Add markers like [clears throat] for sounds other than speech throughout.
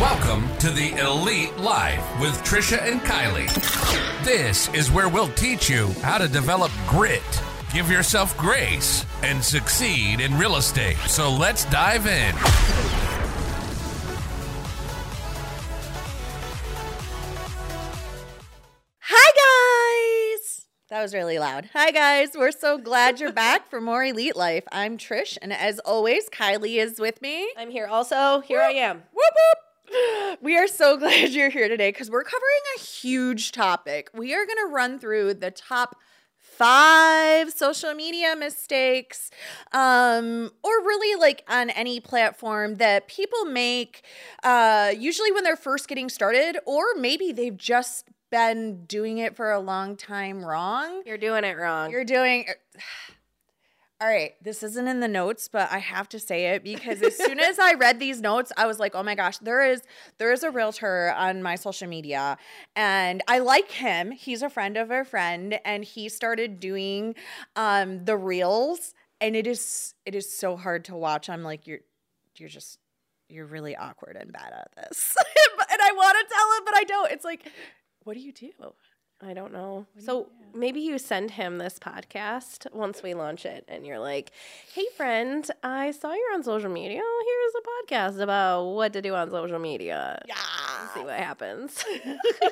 Welcome to the Elite Life with Trisha and Kylie. This is where we'll teach you how to develop grit, give yourself grace, and succeed in real estate. So let's dive in. Hi, guys. That was really loud. Hi, guys. We're so glad you're back for more Elite Life. I'm Trish, and as always, Kylie is with me. I'm here also. Here I am. Whoop, whoop. We are so [laughs] glad you're here today because we're covering a huge topic. We are going to run through the top five social media mistakes um or really like on any platform that people make uh usually when they're first getting started or maybe they've just been doing it for a long time wrong You're doing it wrong. you're doing [sighs] [sighs] all right this isn't in the notes but i have to say it because as soon as i read these notes i was like oh my gosh there is there is a realtor on my social media. And i like him. He's a friend of a friend and he started doing um the reels. And it is it is so hard to watch. I'm like you're you're just you're really awkward and bad at this. [laughs] And i want to tell him but i don't. It's like what do you do I don't know. So maybe you send him this podcast once we launch it, and you're like, "Hey, friend, I saw you're on social media. Here's a podcast about what to do on social media." yeah See what happens.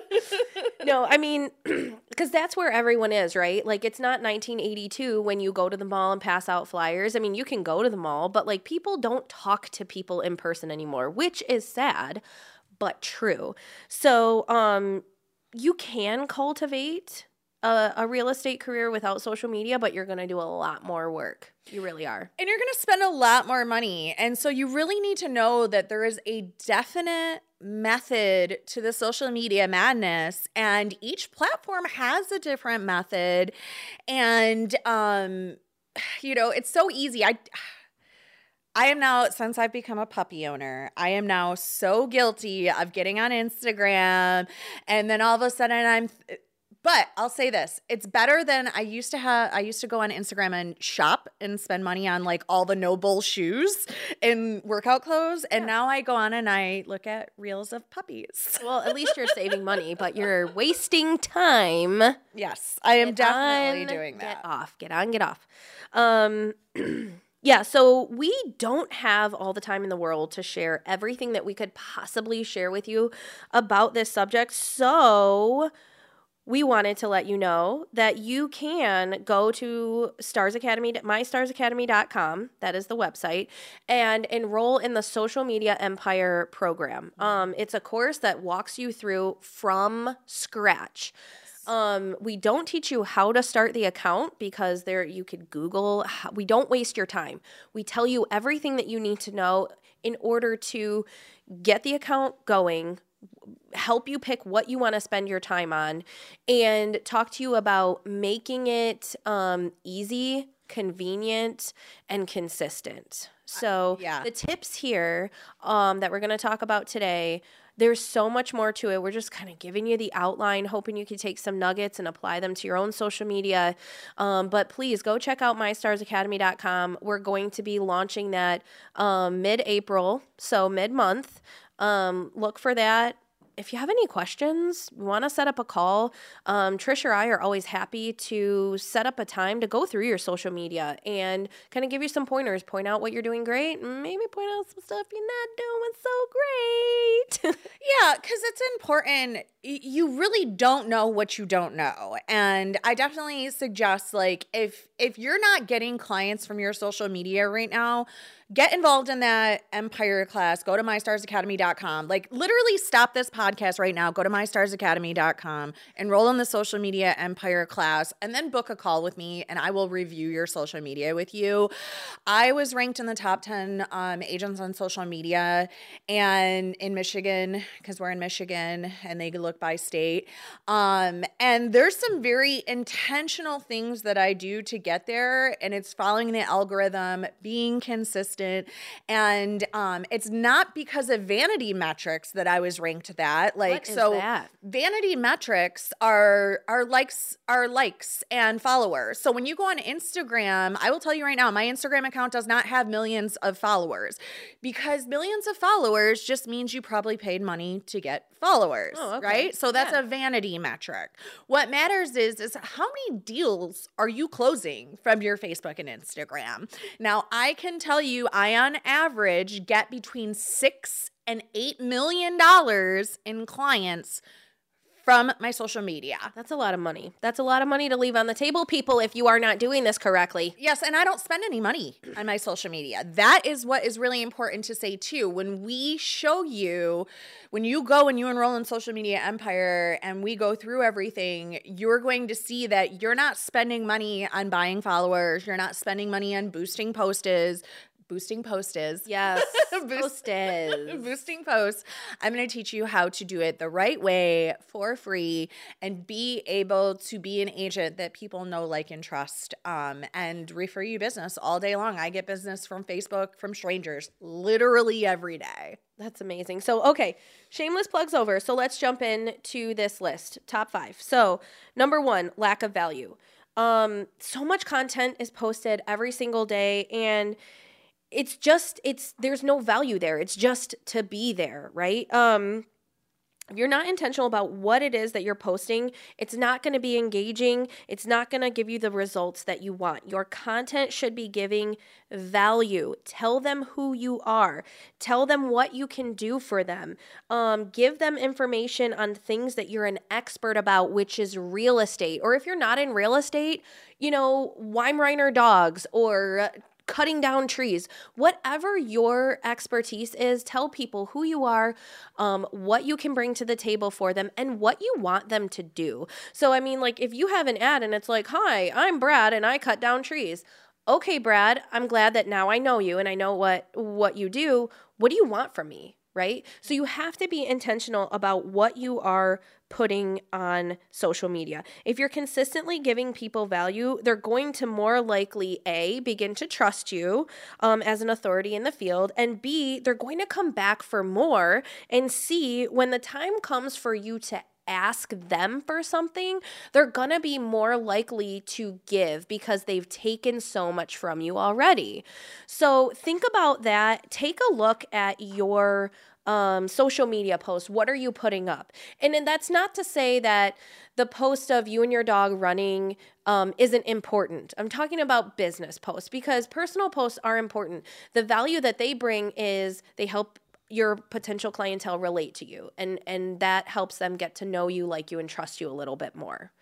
[laughs] no, I mean, [clears throat] because that's where everyone is, right? Like, it's not 1982 when you go to the mall and pass out flyers. I mean, you can go to the mall, but like, people don't talk to people in person anymore, which is sad, but true. So, um, you can cultivate a, a real estate career without social media, but you're going to do a lot more work. You really are. and you're going to spend a lot more money. And so you really need to know that there is a definite method to the social media madness and each platform has a different method and um [sighs] you know, it's so easy. I I am now, since I've become a puppy owner, I am now so guilty of getting on Instagram and then all of a sudden I'm, but I'll say this it's better than I used to have. I used to go on Instagram and shop and spend money on like all the NOBULL shoes and workout clothes. And now I go on and I look at reels of puppies. Well, at least you're saving [laughs] money, but you're wasting time. Yes, I am Get definitely on, doing that. Get off. Get on, get off. Um, [clears throat] yeah, so we don't have all the time in the world to share everything that we could possibly share with you about this subject. So we wanted to let you know that you can go to Stars Academy, mystarsacademy.com, that is the website, and enroll in the Social Media Empire program. Um, it's a course that walks you through from scratch. Um, we don't teach you how to start the account because there you could Google. How, we don't waste your time. We tell you everything that you need to know in order to get the account going, help you pick what you want to spend your time on, and talk to you about making it um, easy, convenient, and consistent. So yeah. the tips here um, that we're going to talk about today there's so much more to it. We're just kind of giving you the outline, hoping you can take some nuggets and apply them to your own social media. Um, but please go check out mystarsacademy.com. We're going to be launching that um, mid April, so mid month. Um, look for that if you have any questions, want to set up a call, um, Trish or I are always happy to set up a time to go through your social media and kind of give you some pointers, point out what you're doing great, and maybe point out some stuff you're not doing so great. [laughs] Yeah, because it's important. You really don't know what you don't know, and I definitely suggest like if if you're not getting clients from your social media right now, get involved in that Empire class. Go to mystarsacademy.com. Like literally, stop this podcast right now. Go to mystarsacademy.com, enroll in the social media Empire class, and then book a call with me, and I will review your social media with you. I was ranked in the top ten um, agents on social media, and in Michigan because we're in Michigan and they look by state. Um, and there's some very intentional things that I do to get there, and it's following the algorithm, being consistent And um, it's not because of vanity metrics that I was ranked that. Like so that? vanity metrics are are likes are likes and followers. So when you go on Instagram, I will tell you right now, my Instagram account does not have millions of followers because millions of followers just means you probably paid money to get followers, Oh, okay. right? So that's Yeah. a vanity metric. What matters is is how many deals are you closing from your Facebook and Instagram? Now, I can tell you I on average get between 6 and 8 million dollars in clients from my social media. That's a lot of money. That's a lot of money to leave on the table, people, if you are not doing this correctly. Yes, and I don't spend any money on my social media. That is what is really important to say too. When we show you, when you go and you enroll in Social Media Empire and we go through everything, you're going to see that you're not spending money on buying followers, you're not spending money on boosting posts, boosting posts. Is. Yes. [laughs] Boost- Posters. boosting posts. I'm going to teach you how to do it the right way for free and be able to be an agent that people know, like, and trust um, and refer you business all day long. I get business from Facebook from strangers literally every day. That's amazing. So, okay, shameless plugs over. So, let's jump in to this list. Top five. So, number one, lack of value. Um, so much content is posted every single day, and it's just it's there's no value there. It's just to be there, right? Um, if you're not intentional about what it is that you're posting, it's not going to be engaging. It's not going to give you the results that you want. Your content should be giving value. Tell them who you are. Tell them what you can do for them. Um, give them information on things that you're an expert about, which is real estate. Or if you're not in real estate, you know, Weimaraner dogs or cutting down trees, whatever your expertise is, tell people who you are, um, what you can bring to the table for them, and what you want them to do. So, I mean, like if you have an ad and it's like, Hi, I'm Brad and I cut down trees. Okay, Brad, I'm glad that now I know you and I know what what you do. What do you want from me? Right? So you have to be intentional about what you are putting on social media. If you're consistently giving people value, they're going to more likely A, begin to trust you um, as an authority in the field, and B, they're going to come back for more, and C, when the time comes for you to ask them for something, they're gonna be more likely to give because they've taken so much from you already. So think about that. Take a look at your um, social media posts. What are you putting up? And then that's not to say that the post of you and your dog running um, isn't important. I'm talking about business posts because personal posts are important. The value that they bring is they help your potential clientele relate to you and and that helps them get to know you like you and trust you a little bit more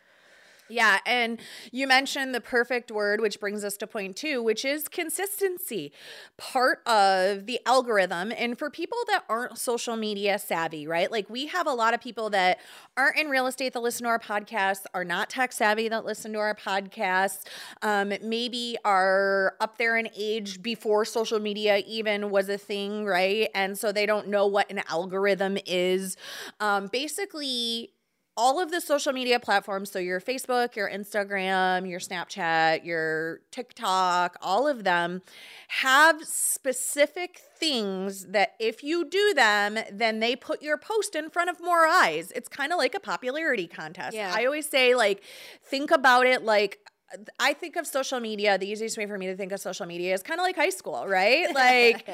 Yeah, and you mentioned the perfect word, which brings us to point two, which is consistency. Part of the algorithm, and for people that aren't social media savvy, right? Like we have a lot of people that aren't in real estate that listen to our podcasts, are not tech savvy that listen to our podcasts, um, maybe are up there in age before social media even was a thing, right? And so they don't know what an algorithm is. Um, basically, all of the social media platforms so your facebook your instagram your snapchat your tiktok all of them have specific things that if you do them then they put your post in front of more eyes it's kind of like a popularity contest Yeah. i always say like think about it like I think of social media. The easiest way for me to think of social media is kind of like high school, right? [laughs] Like,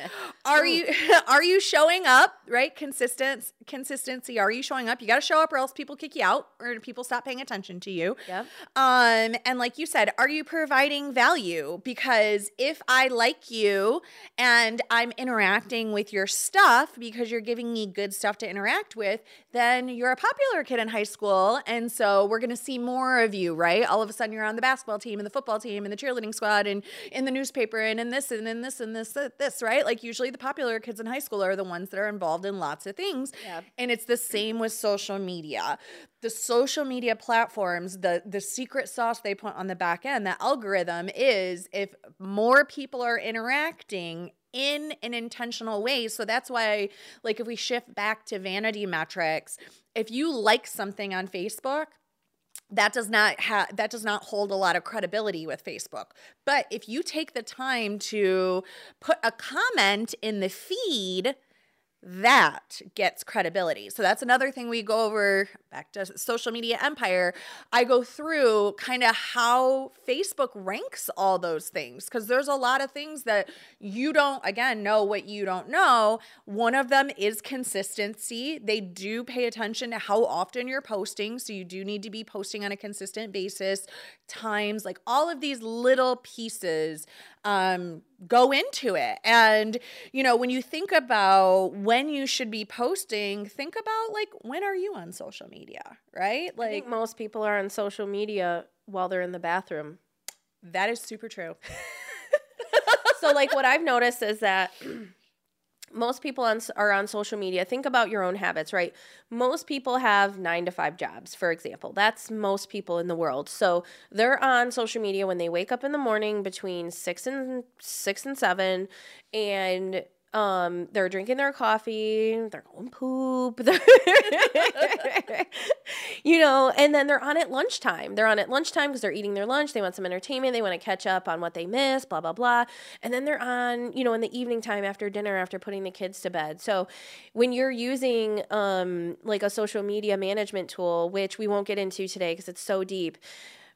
are you [laughs] are you showing up? Right, consistency. consistency. Are you showing up? You got to show up, or else people kick you out, or people stop paying attention to you. Yep. Um, and like you said, are you providing value? Because if I like you and I'm interacting with your stuff because you're giving me good stuff to interact with, then you're a popular kid in high school. And so we're going to see more of you, right? All of a sudden you're on the basketball team and the football team and the cheerleading squad and in the newspaper and in this and in this and this, uh, this, right? Like usually the popular kids in high school are the ones that are involved in lots of things. Yeah. And it's the same with social media. The social media platforms, the the secret sauce they put on the back end, the algorithm is if more people are interacting in an intentional way. So that's why like if we shift back to vanity metrics, if you like something on Facebook, that does not have that does not hold a lot of credibility with Facebook. But if you take the time to put a comment in the feed, that gets credibility. So that's another thing we go over back to social media empire. I go through kind of how Facebook ranks all those things because there's a lot of things that you don't, again, know what you don't know. One of them is consistency. They do pay attention to how often you're posting. So you do need to be posting on a consistent basis, times, like all of these little pieces um, go into it. And, you know, when you think about when you should be posting, think about like when are you on social media, right? Like, I think most people are on social media while they're in the bathroom. That is super true. [laughs] so, like, what I've noticed is that most people on, are on social media. Think about your own habits, right? Most people have nine to five jobs, for example. That's most people in the world. So they're on social media when they wake up in the morning between six and six and seven, and um, they're drinking their coffee, they're going poop, [laughs] you know, and then they're on at lunchtime. They're on at lunchtime because they're eating their lunch. They want some entertainment. They want to catch up on what they missed, blah, blah, blah. And then they're on, you know, in the evening time after dinner, after putting the kids to bed. So when you're using um, like a social media management tool, which we won't get into today because it's so deep,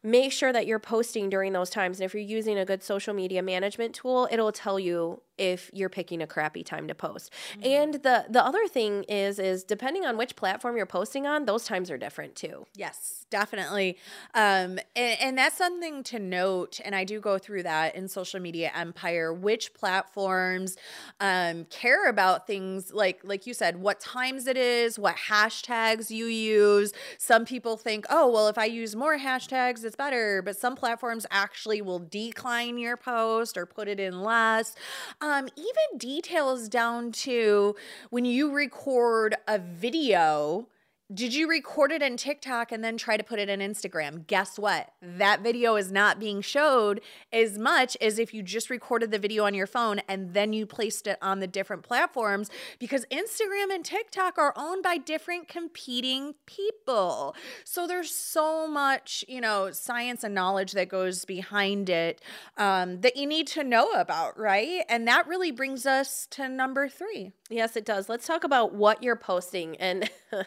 make sure that you're posting during those times. And if you're using a good social media management tool, it'll tell you if you're picking a crappy time to post. Mm-hmm. And the the other thing is is depending on which platform you're posting on, those times are different too. Yes, definitely. Um, and, and that's something to note. And I do go through that in social media empire. Which platforms um, care about things like like you said, what times it is, what hashtags you use. Some people think, oh well, if I use more hashtags, it's better. But some platforms actually will decline your post or put it in less um, even details down to when you record a video did you record it in TikTok and then try to put it in Instagram? Guess what? That video is not being showed as much as if you just recorded the video on your phone and then you placed it on the different platforms because Instagram and TikTok are owned by different competing people. So there's so much, you know, science and knowledge that goes behind it um, that you need to know about, right? And that really brings us to number three. Yes, it does. Let's talk about what you're posting and. [laughs]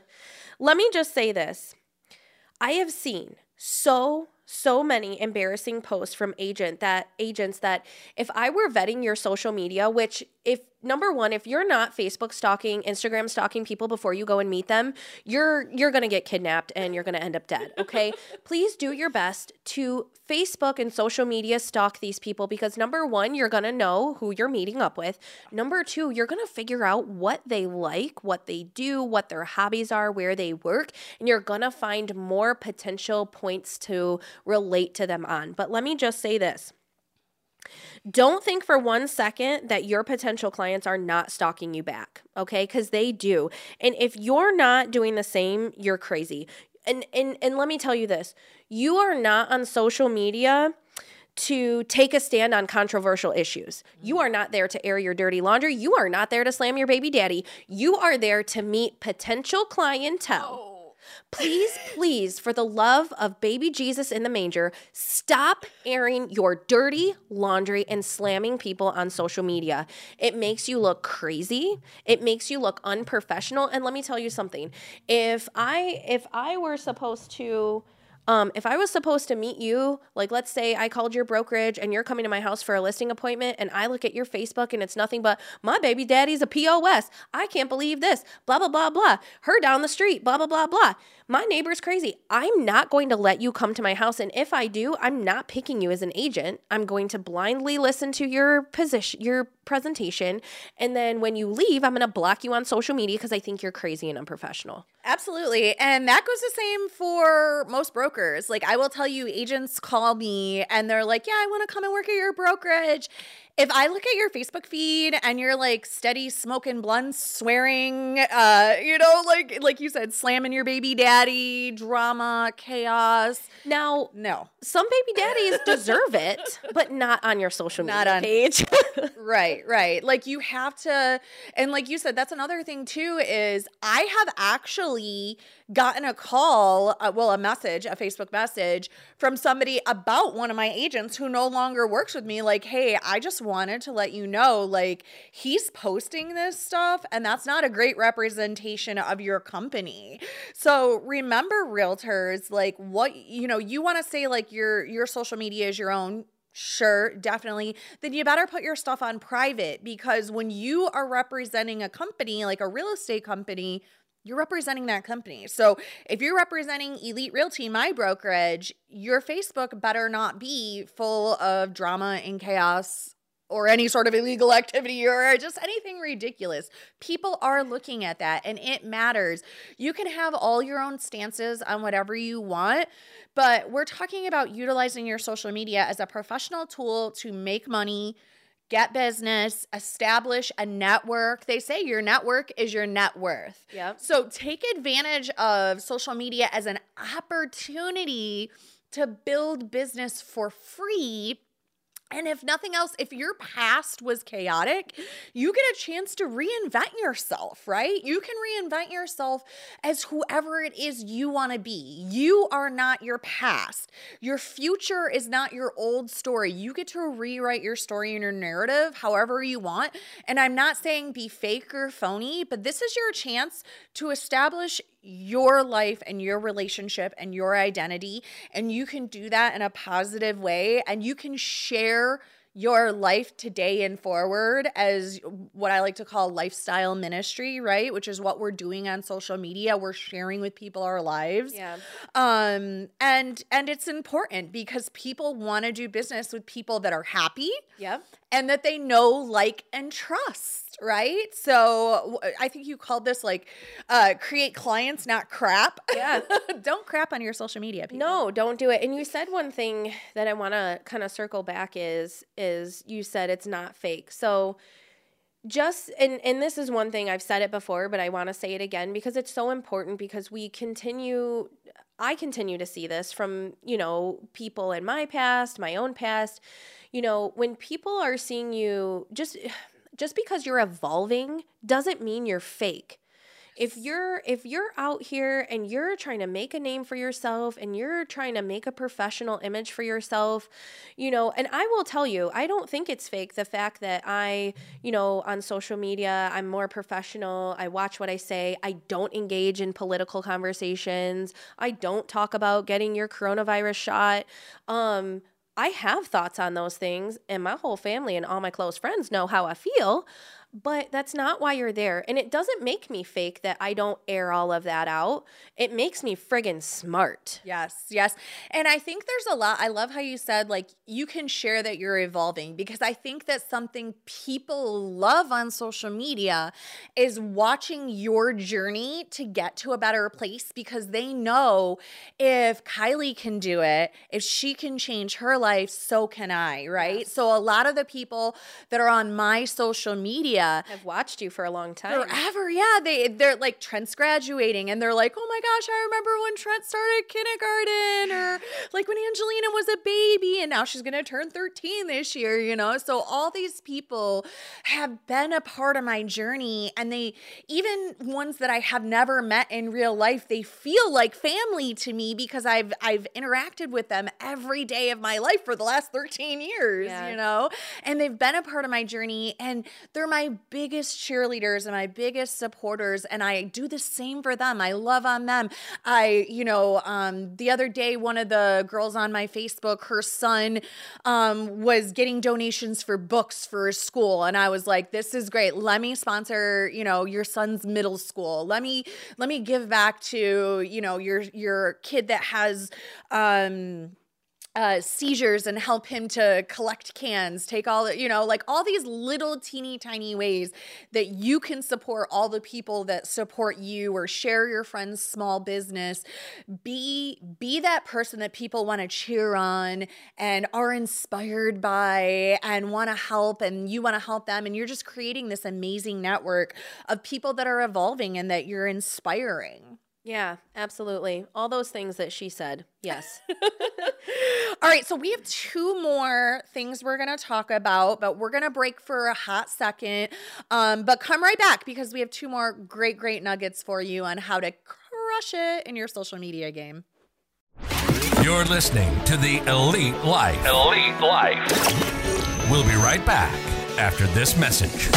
Let me just say this I have seen so so many embarrassing posts from agent that agents that if I were vetting your social media, which if number one, if you're not Facebook stalking, Instagram stalking people before you go and meet them, you're you're gonna get kidnapped and you're gonna end up dead. Okay, [laughs] please do your best to Facebook and social media stalk these people because number one, you're gonna know who you're meeting up with. Number two, you're gonna figure out what they like, what they do, what their hobbies are, where they work, and you're gonna find more potential points to relate to them on. But let me just say this. Don't think for one second that your potential clients are not stalking you back, okay? Because they do. And if you're not doing the same, you're crazy. And, and, and let me tell you this you are not on social media to take a stand on controversial issues. You are not there to air your dirty laundry. You are not there to slam your baby daddy. You are there to meet potential clientele. Oh Please, please, for the love of baby Jesus in the manger, stop airing your dirty laundry and slamming people on social media. It makes you look crazy. It makes you look unprofessional. And let me tell you something. If I if I were supposed to um, if I was supposed to meet you, like let's say I called your brokerage and you're coming to my house for a listing appointment, and I look at your Facebook and it's nothing but my baby daddy's a POS. I can't believe this. Blah, blah, blah, blah. Her down the street, blah, blah, blah, blah. My neighbor's crazy. I'm not going to let you come to my house. And if I do, I'm not picking you as an agent. I'm going to blindly listen to your position, your presentation. And then when you leave, I'm going to block you on social media because I think you're crazy and unprofessional. Absolutely. And that goes the same for most brokers. Like, I will tell you, agents call me and they're like, Yeah, I want to come and work at your brokerage. If I look at your Facebook feed and you're like steady smoking blunts, swearing, uh, you know, like like you said, slamming your baby daddy, drama, chaos. Now, No. some baby daddies deserve it, but not on your social media Not on- page. [laughs] Right, right. Like you have to and like you said that's another thing too is I have actually gotten a call, uh, well a message, a Facebook message from somebody about one of my agents who no longer works with me like, "Hey, I just wanted to let you know like he's posting this stuff and that's not a great representation of your company." So, remember realtors like what you know, you want to say like your your social media is your own Sure, definitely. Then you better put your stuff on private because when you are representing a company, like a real estate company, you're representing that company. So if you're representing Elite Realty, my brokerage, your Facebook better not be full of drama and chaos or any sort of illegal [laughs] activity or just anything ridiculous. People are looking at that and it matters. You can have all your own stances on whatever you want, but we're talking about utilizing your social media as a professional tool to make money, get business, establish a network. They say your network is your net worth. Yep. So take advantage of social media as an opportunity to build business for free. And if nothing else, if your past was chaotic, you get a chance to reinvent yourself, right? You can reinvent yourself as whoever it is you want to be. You are not your past. Your future is not your old story. You get to rewrite your story and your narrative however you want. And I'm not saying be fake or phony, but this is your chance to establish your life and your relationship and your identity. And you can do that in a positive way and you can share your life today and forward as what I like to call lifestyle ministry, right? Which is what we're doing on social media. We're sharing with people our lives. Yeah. Um and and it's important because people want to do business with people that are happy Yep. and that they know, like, and trust, right? So I think you called this like uh, create clients, not crap. Yeah. [laughs] Don't crap on your social media. People. No, don't do it. And you said one thing that I want to kind of circle back is is you said it's not fake. So just and and this is one thing I've said it before, but I want to say it again because it's so important because we continue I continue to see this from, you know, people in my past, my own past. You know, when people are seeing you just just because you're evolving doesn't mean you're fake. If you're if you're out here and you're trying to make a name for yourself and you're trying to make a professional image for yourself you know and i will tell you i don't think it's fake the fact that i you know on social media i'm more professional i watch what i say i don't engage in political conversations i don't talk about getting your coronavirus shot. Um I have thoughts on those things, and my whole family and all my close friends know how I feel, but that's not why you're there. And it doesn't make me fake that I don't air all of that out. It makes me friggin' smart. Yes, yes. And I think there's a lot. I love how you said, like, you can share that you're evolving because I think that something people love on social media is watching your journey to get to a better place because they know if Kylie can do it, if she can change her life, so can I, right? So a lot of the people that are on my social media, I've watched you for a long time. forever yeah they they're like trent's graduating and they're like oh my gosh i remember when trent started kindergarten or like when angelina was a baby and now she's gonna turn 13 this year you know so all these people have been a part of my journey and they even ones that i have never met in real life they feel like family to me because i've i've interacted with them every day of my life for the last 13 years Yeah. you know and they've been a part of my journey and they're my biggest cheerleaders and my biggest supporters and I do the same for them. I love on them. I, you know, um the other day one of the girls on my Facebook, her son um was getting donations for books for school and I was like, this is great. Let me sponsor, you know, your son's middle school. Let me let me give back to, you know, your your kid that has um uh, seizures and help him to collect cans, take all the, you know, like all these little teeny tiny ways that you can support all the people that support you or share your friend's small business. Be be that person that people want to cheer on and are inspired by and want to help and you want to help them and you're just creating this amazing network of people that are evolving and that you're inspiring. Yeah, absolutely. All those things that she said. Yes. [laughs] All right, so we have two more things we're going to talk about, but we're going to break for a hot second. Um, but come right back because we have two more great, great nuggets for you on how to crush it in your social media game. You're listening to the Elite Life. Elite Life. We'll be right back after this message.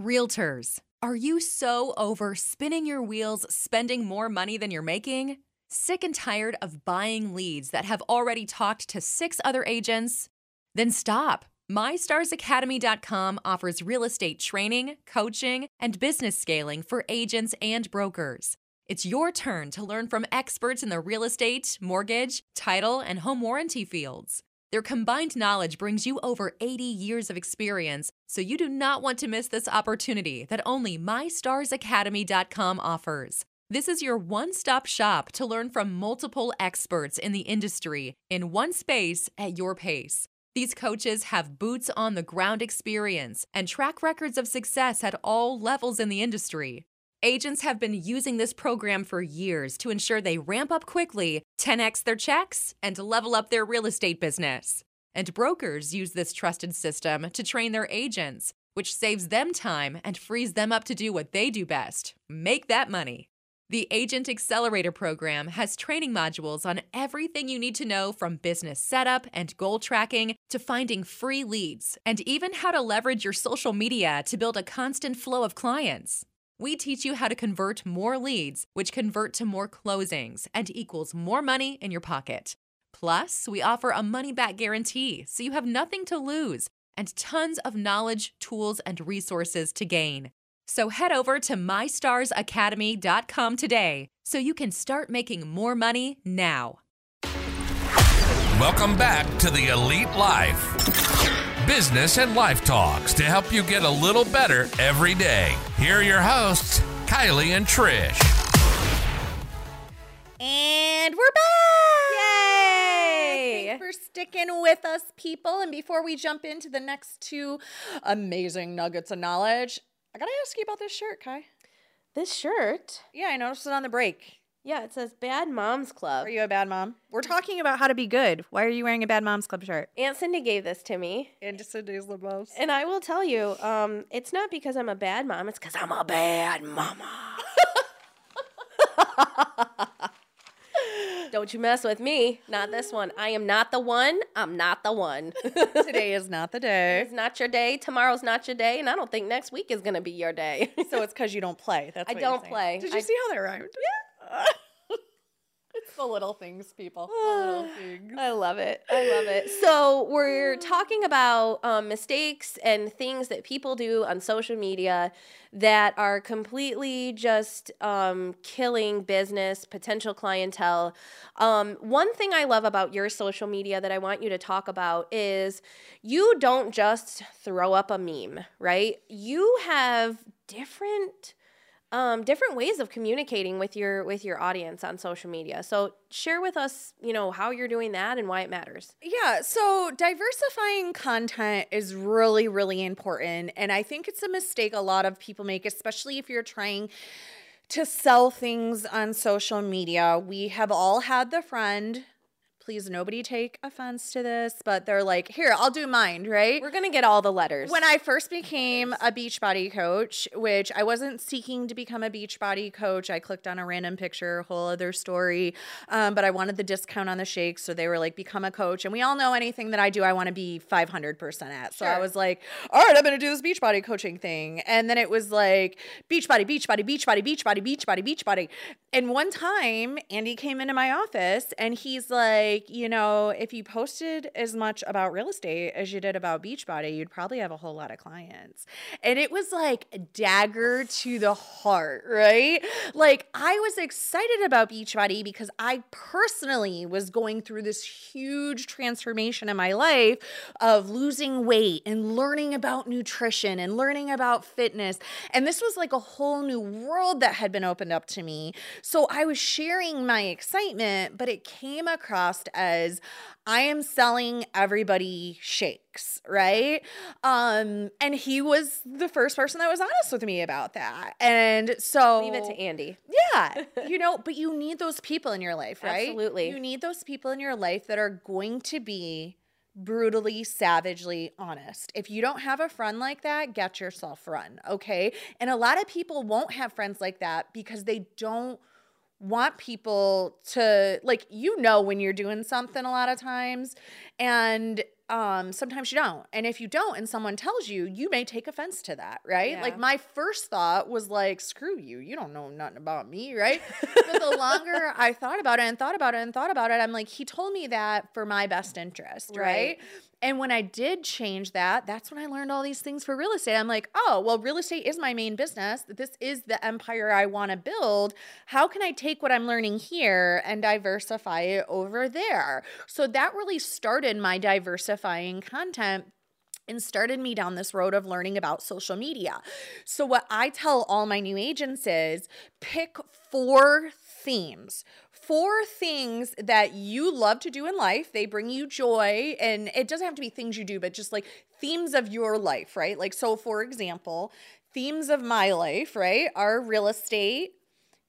Realtors, are you so over spinning your wheels, spending more money than you're making? Sick and tired of buying leads that have already talked to six other agents? Then stop. MyStarsAcademy.com offers real estate training, coaching, and business scaling for agents and brokers. It's your turn to learn from experts in the real estate, mortgage, title, and home warranty fields. Their combined knowledge brings you over 80 years of experience, so you do not want to miss this opportunity that only MyStarsAcademy.com offers. This is your one stop shop to learn from multiple experts in the industry in one space at your pace. These coaches have boots on the ground experience and track records of success at all levels in the industry. Agents have been using this program for years to ensure they ramp up quickly, 10x their checks, and level up their real estate business. And brokers use this trusted system to train their agents, which saves them time and frees them up to do what they do best make that money. The Agent Accelerator program has training modules on everything you need to know from business setup and goal tracking to finding free leads, and even how to leverage your social media to build a constant flow of clients. We teach you how to convert more leads, which convert to more closings and equals more money in your pocket. Plus, we offer a money back guarantee, so you have nothing to lose and tons of knowledge, tools, and resources to gain. So head over to mystarsacademy.com today so you can start making more money now. Welcome back to the Elite Life. Business and life talks to help you get a little better every day. Here are your hosts, Kylie and Trish. And we're back! Yay! Thanks for sticking with us, people. And before we jump into the next two amazing nuggets of knowledge, I gotta ask you about this shirt, Ky. This shirt. Yeah, I noticed it on the break. Yeah, it says Bad Moms Club. Are you a bad mom? We're talking about how to be good. Why are you wearing a bad mom's club shirt? Aunt Cindy gave this to me. And just today's the most. And I will tell you, um, it's not because I'm a bad mom, it's because I'm a bad mama. [laughs] Don't you mess with me. Not this one. I am not the one. I'm not the one. [laughs] Today is not the day. it's not your day. Tomorrow's not your day. And I don't think next week is going to be your day. So it's because you don't play. That's I what you're don't saying. play. Did you I- see how that rhymed? Yeah. [laughs] it's the little things, people. The little [sighs] things. I love it. I love it. So, we're talking about um, mistakes and things that people do on social media that are completely just um, killing business, potential clientele. Um, one thing I love about your social media that I want you to talk about is you don't just throw up a meme, right? You have different um, different ways of communicating with your with your audience on social media. So share with us, you know, how you're doing that and why it matters. Yeah, so diversifying content is really, really important. And I think it's a mistake a lot of people make, especially if you're trying to sell things on social media. We have all had the friend, please nobody take offense to this, but they're like, here, I'll do mine, right? We're gonna get all the letters. When I first became a Beachbody coach, which I wasn't seeking to become a Beachbody coach, I clicked on a random picture, whole other story. Um, but I wanted the discount on the shakes, so they were like, become a coach. And we all know anything that I do, I want to be 500% at. So I was like, all right, I'm going to do this Beachbody coaching thing. And then it was like, Beachbody, Beachbody, Beachbody, Beachbody, Beachbody, Beachbody. And one time, Andy came into my office and he's like, like, you know, if you posted as much about real estate as you did about Beachbody, you'd probably have a whole lot of clients. And it was like a dagger to the heart, right? Like, I was excited about Beachbody because I personally was going through this huge transformation in my life of losing weight and learning about nutrition and learning about fitness. And this was like a whole new world that had been opened up to me. So I was sharing my excitement, but it came across as I am selling everybody shakes, right? Um, and he was the first person that was honest with me about that. And so Leave it to Andy. yeah, [laughs] you know, but you need those people in your life, right? Absolutely. You need those people in your life that are going to be brutally, savagely honest. If you don't have a friend like that, get yourself run, okay? And a lot of people won't have friends like that because they don't want people to like you know when you're doing something a lot of times and um sometimes you don't and if you don't and someone tells you you may take offense to that right Yeah. like my first thought was like screw you you don't know nothing about me right [laughs] but the longer i thought about it and thought about it and thought about it i'm like he told me that for my best interest right, Right. And when I did change that, that's when I learned all these things for real estate. I'm like, oh, well, real estate is my main business. This is the empire I want to build. How can I take what I'm learning here and diversify it over there? So that really started my diversifying content and started me down this road of learning about social media. So, what I tell all my new agents is pick four themes, four things that you love to do in life. They bring you joy, and it doesn't have to be things you do, but just like themes of your life, right? Like, so for example, themes of my life, right, are real estate,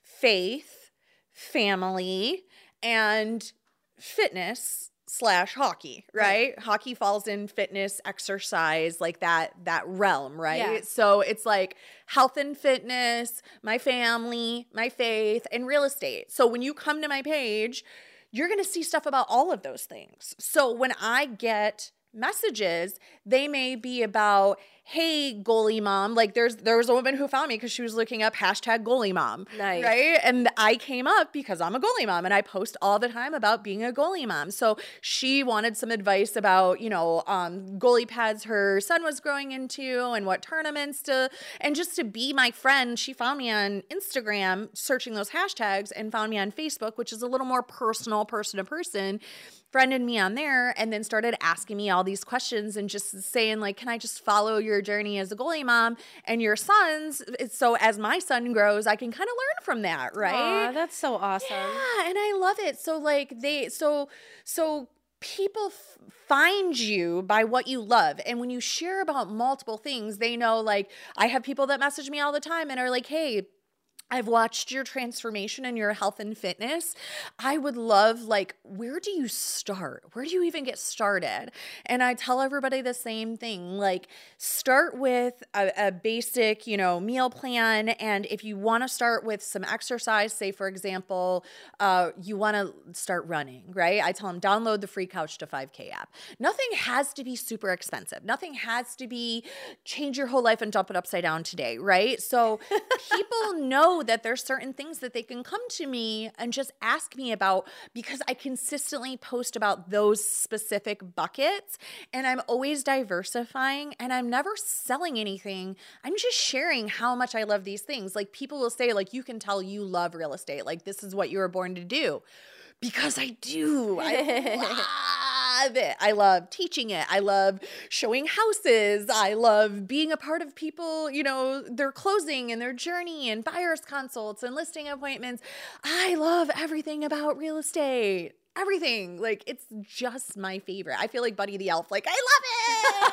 faith, family, and fitness slash hockey right? hockey falls in fitness exercise like that that realm right Yeah. so it's like health and fitness my family my faith and real estate so when you come to my page you're going to see stuff about all of those things so when i get messages they may be about hey goalie mom like there's there was a woman who found me because she was looking up hashtag goalie mom Nice. right? And i came up because i'm a goalie mom and i post all the time about being a goalie mom. So she wanted some advice about you know um, goalie pads her son was growing into and what tournaments to and just to be my friend she found me on instagram searching those hashtags and found me on facebook which is a little more personal person to person friended me on there and then started asking me all these questions and just saying like can i just follow your journey as a goalie mom and your son's so as my son grows i can kind of learn from that right Aw, that's so awesome. yeah, and I love it. So like they so so people f- find you by what you love and when you share about multiple things they know like i have people that message me all the time and are like hey I've watched your transformation in your health and fitness. I would love, like, where do you start? Where do you even get started? And I tell everybody the same thing like, start with a, a basic, you know, meal plan. And if you want to start with some exercise, say, for example, uh, you want to start running, right? I tell them, download the free Couch to 5K app. Nothing has to be super expensive, nothing has to be change your whole life and dump it upside down today, right? So [laughs] people know that there's certain things that they can come to me and just ask me about because I consistently post about those specific buckets and I'm always diversifying and I'm never selling anything. I'm just sharing how much I love these things. Like people will say like you can tell you love real estate. Like this is what you were born to do. Because I do. I [laughs] love it. I love teaching it. I love showing houses. I love being a part of people, you know, their closing and their journey and buyer's consults and listing appointments. I love everything about real estate. Everything. Like it's just my favorite. I feel like Buddy the Elf. Like I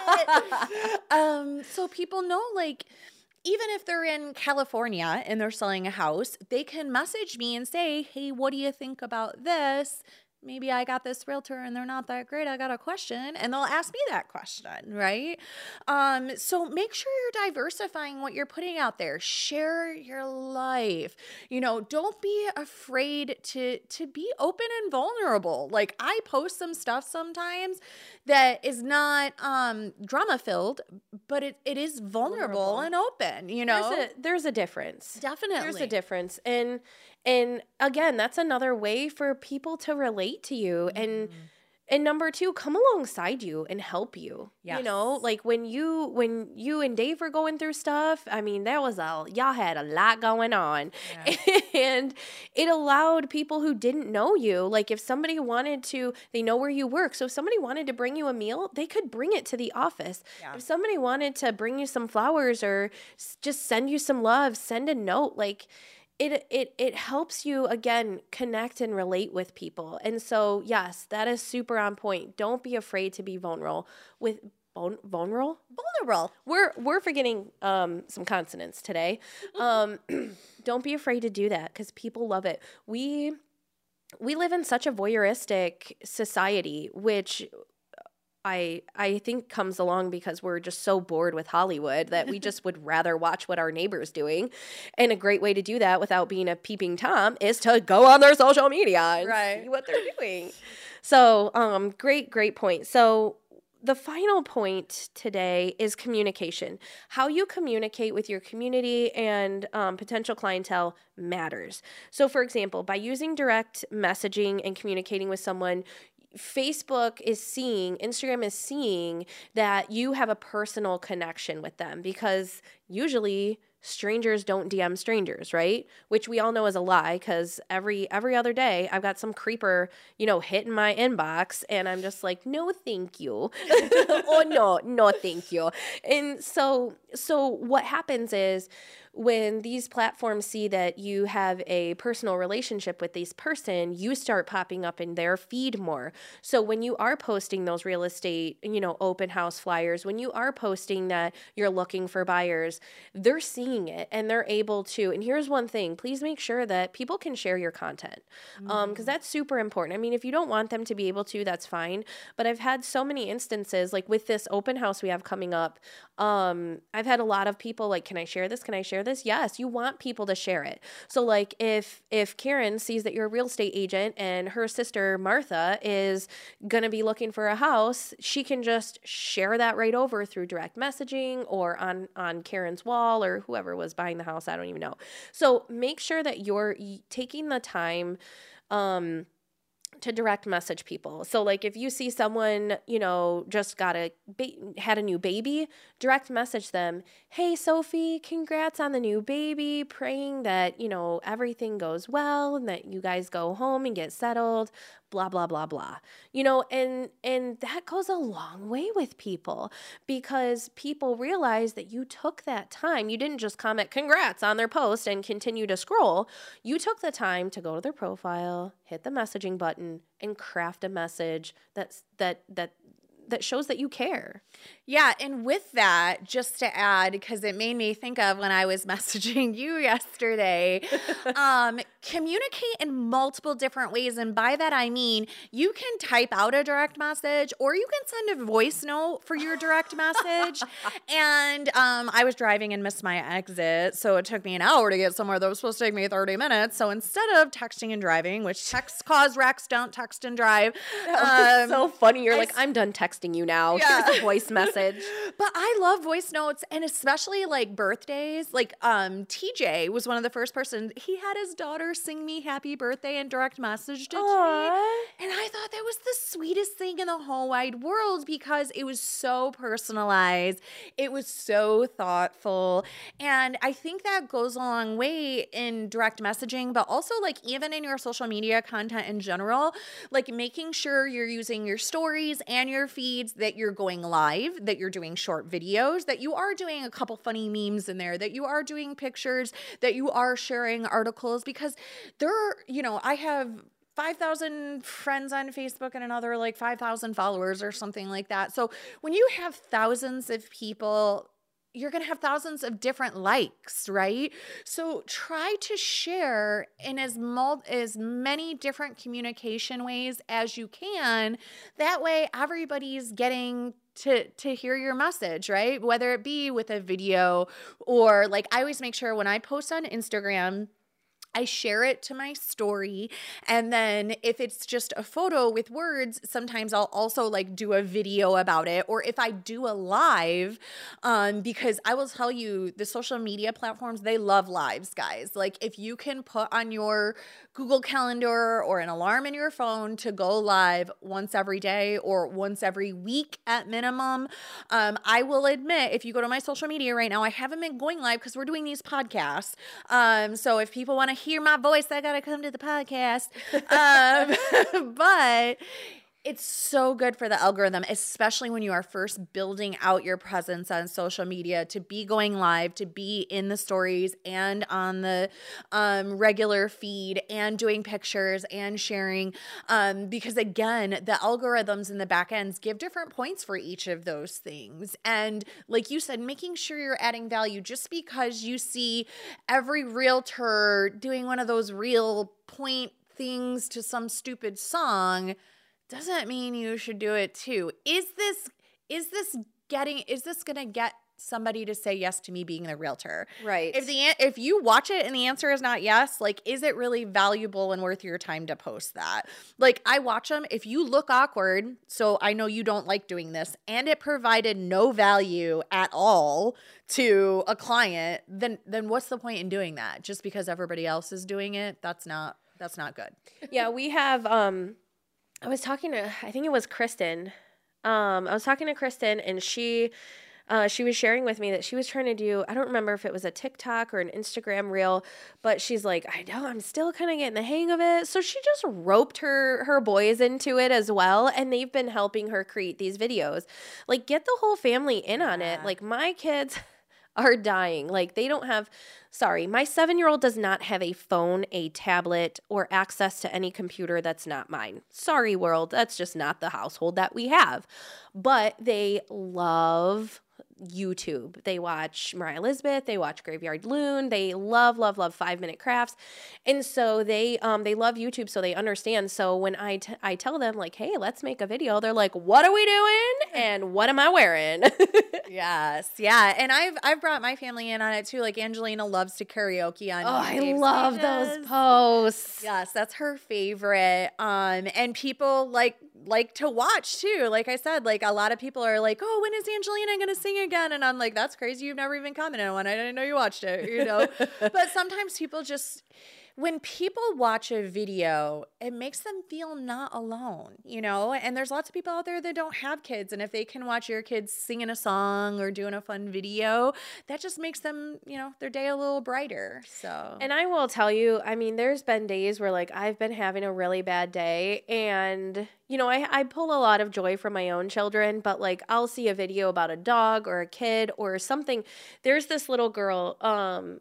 love it. [laughs] um so people know like even if they're in California and they're selling a house, they can message me and say, Hey, what do you think about this? Maybe I got this realtor and they're not that great. I got a question, and they'll ask me that question, right? Um, so make sure you're diversifying what you're putting out there. Share your life. You know, don't be afraid to to be open and vulnerable. Like I post some stuff sometimes that is not um drama filled, but it, it is vulnerable, Vulnerable. and open, you know. There's a there's a difference. Definitely. There's a difference. And and again, that's another way for people to relate to you and mm-hmm. and number two come alongside you and help you you know? Like when you when you and dave were going through stuff i mean there was a y'all had a lot going on. [laughs] And it allowed people who didn't know you like if somebody wanted to they know where you work. So if somebody wanted to bring you a meal they could bring it to the office. Yeah. if somebody wanted to bring you some flowers or just send you some love send a note like it it it helps you again connect and relate with people and so yes that is super on point don't be afraid to be vulnerable with vul- vulnerable Vulnerable. we're we're forgetting um, some consonants today. Um, [clears throat] don't be afraid to do that because people love it. We we live in such a voyeuristic society, which I I think comes along because we're just so bored with Hollywood that we just [laughs] would rather watch what our neighbor's doing. And a great way to do that without being a peeping tom is to go on their social media and Right. see what they're doing. So, um, great, great point. So, the final point today is communication. How you communicate with your community and um, potential clientele matters. So, for example, by using direct messaging and communicating with someone, Facebook is seeing, Instagram is seeing that you have a personal connection with them because usually strangers don't DM strangers, right? Which we all know is a lie because every every other day I've got some creeper, you know, hitting my inbox and I'm just like, no, thank you. [laughs] oh no, no, thank you. And so so what happens is when these platforms see that you have a personal relationship with this person, you start popping up in their feed more. So when you are posting those real estate, you know, open house flyers, when you are posting that you're looking for buyers, they're seeing it and they're able to. And here's one thing, please make sure that people can share your content. Um because that's super important. I mean, if you don't want them to be able to, that's fine, but I've had so many instances like with this open house we have coming up, um I've had a lot of people like, "Can I share this? Can I share this?" Yes, you want people to share it. So like if if Karen sees that you're a real estate agent and her sister Martha is going to be looking for a house, she can just share that right over through direct messaging or on on Karen's wall or whoever was buying the house, I don't even know. So make sure that you're taking the time um to direct message people. So like if you see someone, you know, just got a ba- had a new baby, direct message them, "Hey Sophie, congrats on the new baby. Praying that, you know, everything goes well and that you guys go home and get settled." Blah blah blah blah. You know, and and that goes a long way with people because people realize that you took that time. You didn't just comment congrats on their post and continue to scroll. You took the time to go to their profile, hit the messaging button and craft a message that's that that that shows that you care. Yeah, and with that, just to add, because it made me think of when I was [laughs] messaging you yesterday, [laughs] um, communicate in multiple different ways. And by that, I mean you can type out a direct message or you can send a voice note for your direct message. [laughs] and um, I was driving and missed my exit. So it took me an hour to get somewhere that was supposed to take me 30 minutes. So instead of texting and driving, which texts cause wrecks, don't text and drive. [laughs] um, so funny. You're I like, s- I'm done texting you now. Yeah. Here's a voice [laughs] message. But I love voice notes and especially like birthdays. Like um TJ was one of the first person he had his daughter sing me happy birthday and direct message to me. And I thought that was the sweetest thing in the whole wide world because it was so personalized. It was so thoughtful. And I think that goes a long way in direct messaging, but also like even in your social media content in general, like making sure you're using your stories and your feeds, that you're going live, that you're doing short videos, that you are doing a couple funny memes in there, that you are doing pictures, that you are sharing articles because there, are, you know, I have 5,000 friends on Facebook and another like 5,000 followers or something like that. So when you have thousands of people, you're going to have thousands of different likes, right? So try to share in as mul- as many different communication ways as you can. That way everybody's getting to to hear your message, right? Whether it be with a video or like I always make sure when I post on Instagram I share it to my story. And then if it's just a photo with words, sometimes I'll also like do a video about it. Or if I do a live, um, because I will tell you the social media platforms, they love lives, guys. Like if you can put on your Google Calendar or an alarm in your phone to go live once every day or once every week at minimum. Um, I will admit, if you go to my social media right now, I haven't been going live because we're doing these podcasts. Um, so if people want to hear my voice, I got to come to the podcast. Um, [laughs] but it's so good for the algorithm, especially when you are first building out your presence on social media to be going live, to be in the stories and on the um, regular feed and doing pictures and sharing. Um, because again, the algorithms in the back ends give different points for each of those things. And like you said, making sure you're adding value just because you see every realtor doing one of those real point things to some stupid song doesn't mean you should do it too. Is this is this getting is this going to get somebody to say yes to me being the realtor? Right. If the if you watch it and the answer is not yes, like is it really valuable and worth your time to post that? Like I watch them, if you look awkward, so I know you don't like doing this and it provided no value at all to a client, then then what's the point in doing that? Just because everybody else is doing it? That's not that's not good. yeah, we have um I was talking to I think it was Kristen. Um, I was talking to Kristen and she uh, she was sharing with me that she was trying to do i don't remember if it was a tiktok or an instagram reel but she's like i know i'm still kind of getting the hang of it. So she just roped her her boys into it as well and they've been helping her create these videos. Like get the whole family in on it. Like my kids [laughs] are dying. Like they don't have sorry, my 7-year-old does not have a phone, a tablet or access to any computer that's not mine. Sorry world, that's just not the household that we have. But they love YouTube. They watch Mariah Elizabeth, they watch Graveyard Loon, they love love love 5 minute crafts. And so they um they love YouTube so they understand. So when I t- I tell them like, "Hey, let's make a video." They're like, "What are we doing? And what am I wearing?" [laughs] Yes, yeah, and I've I've brought my family in on it too. Like Angelina loves to karaoke on. Oh, I love those posts. Yes, that's her favorite. Um, and people like like to watch too. Like I said, like a lot of people are like, "Oh, when is Angelina gonna sing again?" And I'm like, "That's crazy. You've never even commented on one. I didn't know you watched it." You know. [laughs] but sometimes people just when people watch a video, it makes them feel not alone, you know? And there's lots of people out there that don't have kids. And if they can watch your kids singing a song or doing a fun video, that just makes them, you know, their day a little brighter. So, And I will tell you, I mean, there's been days where like I've been having a really bad day and you know, I, I pull a lot of joy from my own children, but like I'll see a video about a dog or a kid or something. There's this little girl, um,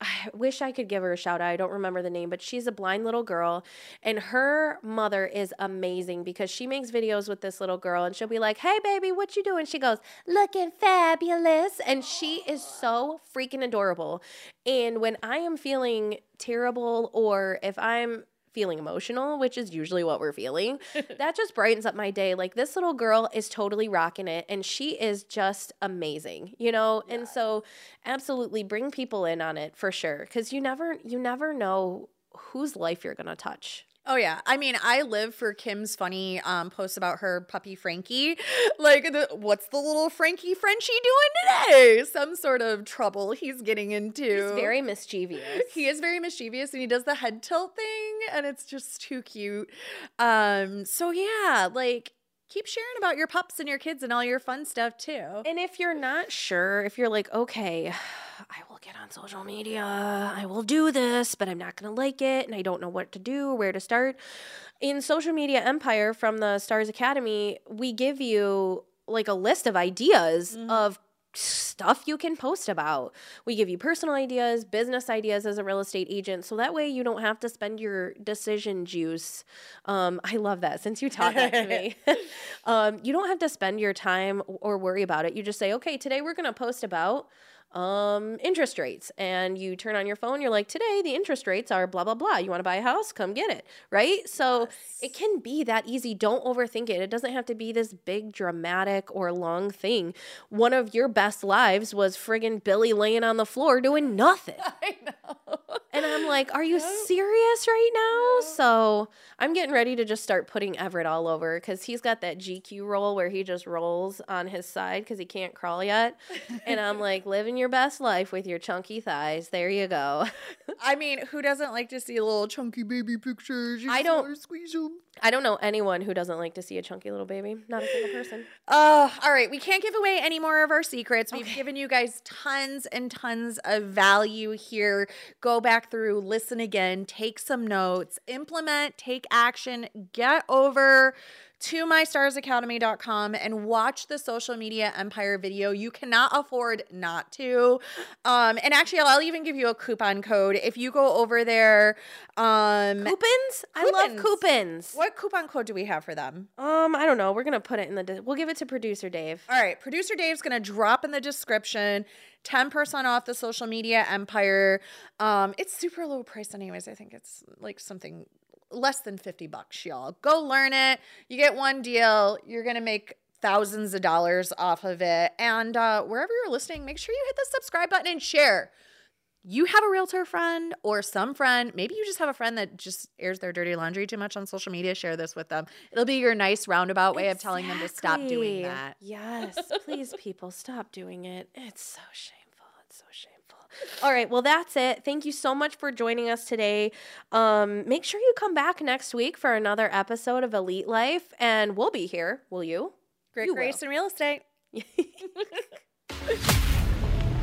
I [sighs] wish I could give her a shout out. I don't remember the name, but she's a blind little girl and her mother is amazing because she makes videos with this little girl and she'll be like, "Hey baby, what you doing?" She goes, "Looking fabulous." And she is so freaking adorable. And when I am feeling terrible or if I'm feeling emotional, which is usually what we're feeling, [laughs] that just brightens up my day. Like this little girl is totally rocking it and she is just amazing, you know? And so absolutely bring people in on it for sure cuz you never you never know whose life you're going to touch. Oh yeah, I mean, I live for Kim's funny um, posts about her puppy Frankie. [laughs] Like, the, what's the little Frankie Frenchie doing today? Some sort of trouble he's getting into. He's very mischievous. He is very mischievous, and he does the head tilt thing, and it's just too cute. Um, so yeah, like keep sharing about your pups and your kids and all your fun stuff too. And if you're not sure, if you're like, okay, [sighs] I will get on social media, I will do this, but I'm not going to like it, and I don't know what to do or where to start. In Social Media Empire from the Stars Academy, we give you like a list of ideas mm-hmm. of stuff you can post about. We give you personal ideas, business ideas as a real estate agent, so that way you don't have to spend your decision juice. Um, I love that since you taught that to me. [laughs] [laughs] um, you don't have to spend your time or worry about it. You just say, okay, today we're going to post about um interest rates. And you turn on your phone you're like today the interest rates are blah blah blah. You want to buy a house? Come get it. Right? So it can be that easy. Don't overthink it. It doesn't have to be this big dramatic or long thing. One of your best lives was friggin billy laying on the floor doing nothing. [laughs] I know. And I'm like, are you serious right now? So I'm getting ready to just start putting Everett all over because he's got that GQ roll where he just rolls on his side because he can't crawl yet. And I'm [laughs] like, living your best life with your chunky thighs. There you go. [laughs] I mean, who doesn't like to see little chunky baby pictures? You I don't- squeeze 'em. I don't know anyone who doesn't like to see a chunky little baby. Not a single person. Uh, all right, we can't give away any more of our secrets. We've given you guys tons and tons of value here. Go back through, listen again, take some notes, implement, take action, get over to mystarsacademy.com and watch the social media empire video. You cannot afford not to. Um, and actually, I'll even give you a coupon code if you go over there. Um, Coupons? I love Coupons. coupons. What coupon code do we have for them? Um, I don't know. We're gonna put it in the. We'll give it to producer Dave. All right, producer Dave's gonna drop in the description 10% off the social media empire. Um, it's super low price, anyways. I think it's like something less than 50 bucks, y'all. Go learn it. You get one deal, you're gonna make thousands of dollars off of it. And uh, wherever you're listening, make sure you hit the subscribe button and share. You have a realtor friend or some friend, maybe you just have a friend that just airs their dirty laundry too much on social media, share this with them. It'll be your nice roundabout way of telling them to stop doing that. Yes, [laughs] please, people, stop doing it. It's so shameful. It's so shameful. All right, well, that's it. Thank you so much for joining us today. Um, make sure you come back next week for another episode of Elite Life, and we'll be here. Will you? Great You grace in real estate. [laughs]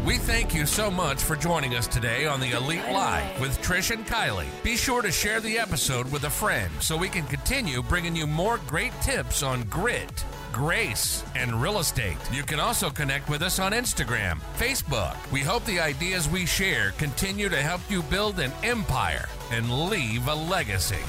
We thank you so much for joining us today on the Elite Live with Trish and Kylie. Be sure to share the episode with a friend so we can continue bringing you more great tips on grit, grace, and real estate. You can also connect with us on Instagram, Facebook. We hope the ideas we share continue to help you build an empire and leave a legacy.